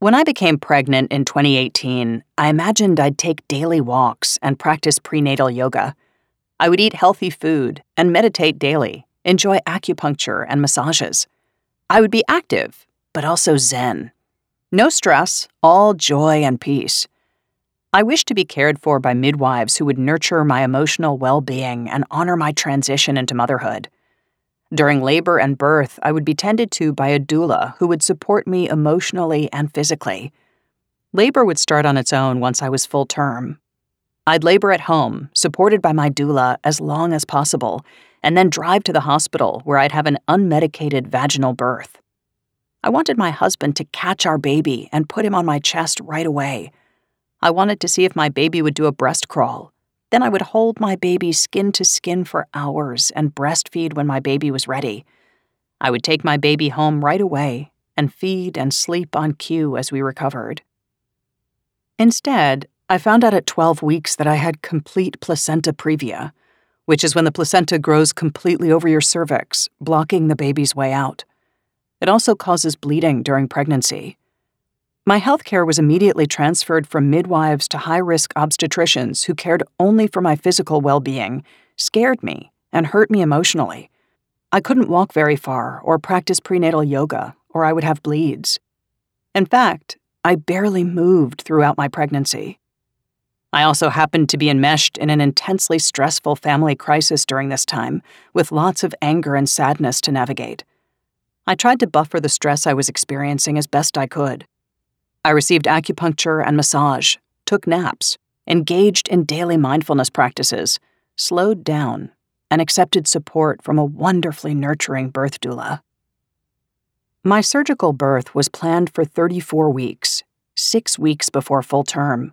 When I became pregnant in 2018, I imagined I'd take daily walks and practice prenatal yoga. I would eat healthy food and meditate daily, enjoy acupuncture and massages. I would be active, but also zen. No stress, all joy and peace. I wished to be cared for by midwives who would nurture my emotional well being and honor my transition into motherhood. During labor and birth, I would be tended to by a doula who would support me emotionally and physically. Labor would start on its own once I was full term. I'd labor at home, supported by my doula, as long as possible, and then drive to the hospital where I'd have an unmedicated vaginal birth. I wanted my husband to catch our baby and put him on my chest right away. I wanted to see if my baby would do a breast crawl, then I would hold my baby skin to skin for hours and breastfeed when my baby was ready. I would take my baby home right away and feed and sleep on cue as we recovered. Instead, I found out at 12 weeks that I had complete placenta previa, which is when the placenta grows completely over your cervix, blocking the baby's way out. It also causes bleeding during pregnancy. My health care was immediately transferred from midwives to high risk obstetricians who cared only for my physical well being, scared me, and hurt me emotionally. I couldn't walk very far or practice prenatal yoga, or I would have bleeds. In fact, I barely moved throughout my pregnancy. I also happened to be enmeshed in an intensely stressful family crisis during this time, with lots of anger and sadness to navigate. I tried to buffer the stress I was experiencing as best I could. I received acupuncture and massage, took naps, engaged in daily mindfulness practices, slowed down, and accepted support from a wonderfully nurturing birth doula. My surgical birth was planned for 34 weeks, six weeks before full term.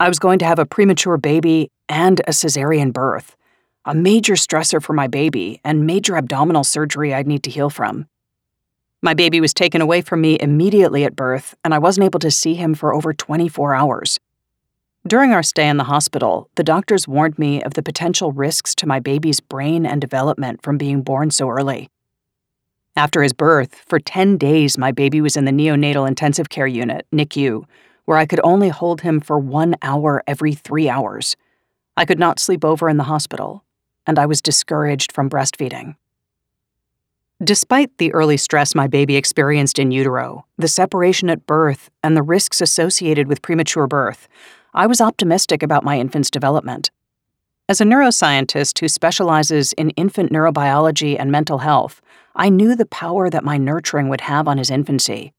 I was going to have a premature baby and a cesarean birth, a major stressor for my baby, and major abdominal surgery I'd need to heal from. My baby was taken away from me immediately at birth, and I wasn't able to see him for over 24 hours. During our stay in the hospital, the doctors warned me of the potential risks to my baby's brain and development from being born so early. After his birth, for 10 days, my baby was in the neonatal intensive care unit, NICU, where I could only hold him for one hour every three hours. I could not sleep over in the hospital, and I was discouraged from breastfeeding. Despite the early stress my baby experienced in utero, the separation at birth, and the risks associated with premature birth, I was optimistic about my infant's development. As a neuroscientist who specializes in infant neurobiology and mental health, I knew the power that my nurturing would have on his infancy.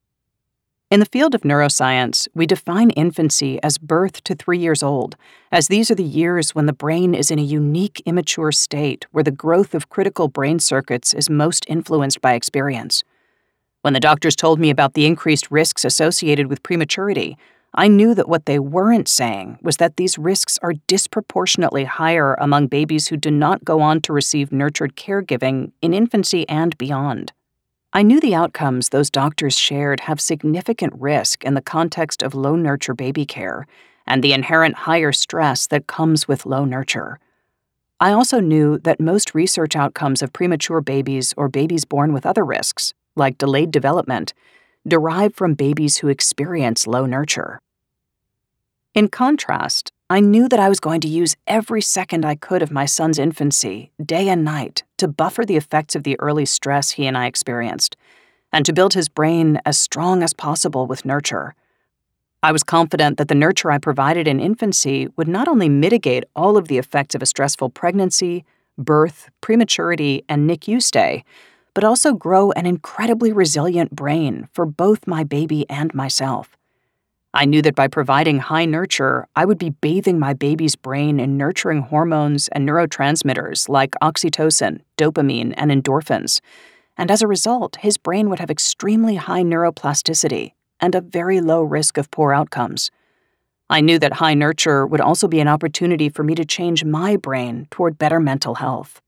In the field of neuroscience, we define infancy as birth to three years old, as these are the years when the brain is in a unique immature state where the growth of critical brain circuits is most influenced by experience. When the doctors told me about the increased risks associated with prematurity, I knew that what they weren't saying was that these risks are disproportionately higher among babies who do not go on to receive nurtured caregiving in infancy and beyond. I knew the outcomes those doctors shared have significant risk in the context of low nurture baby care and the inherent higher stress that comes with low nurture. I also knew that most research outcomes of premature babies or babies born with other risks, like delayed development, derive from babies who experience low nurture. In contrast, I knew that I was going to use every second I could of my son's infancy, day and night, to buffer the effects of the early stress he and I experienced, and to build his brain as strong as possible with nurture. I was confident that the nurture I provided in infancy would not only mitigate all of the effects of a stressful pregnancy, birth, prematurity, and NICU stay, but also grow an incredibly resilient brain for both my baby and myself. I knew that by providing high nurture, I would be bathing my baby's brain in nurturing hormones and neurotransmitters like oxytocin, dopamine, and endorphins. And as a result, his brain would have extremely high neuroplasticity and a very low risk of poor outcomes. I knew that high nurture would also be an opportunity for me to change my brain toward better mental health.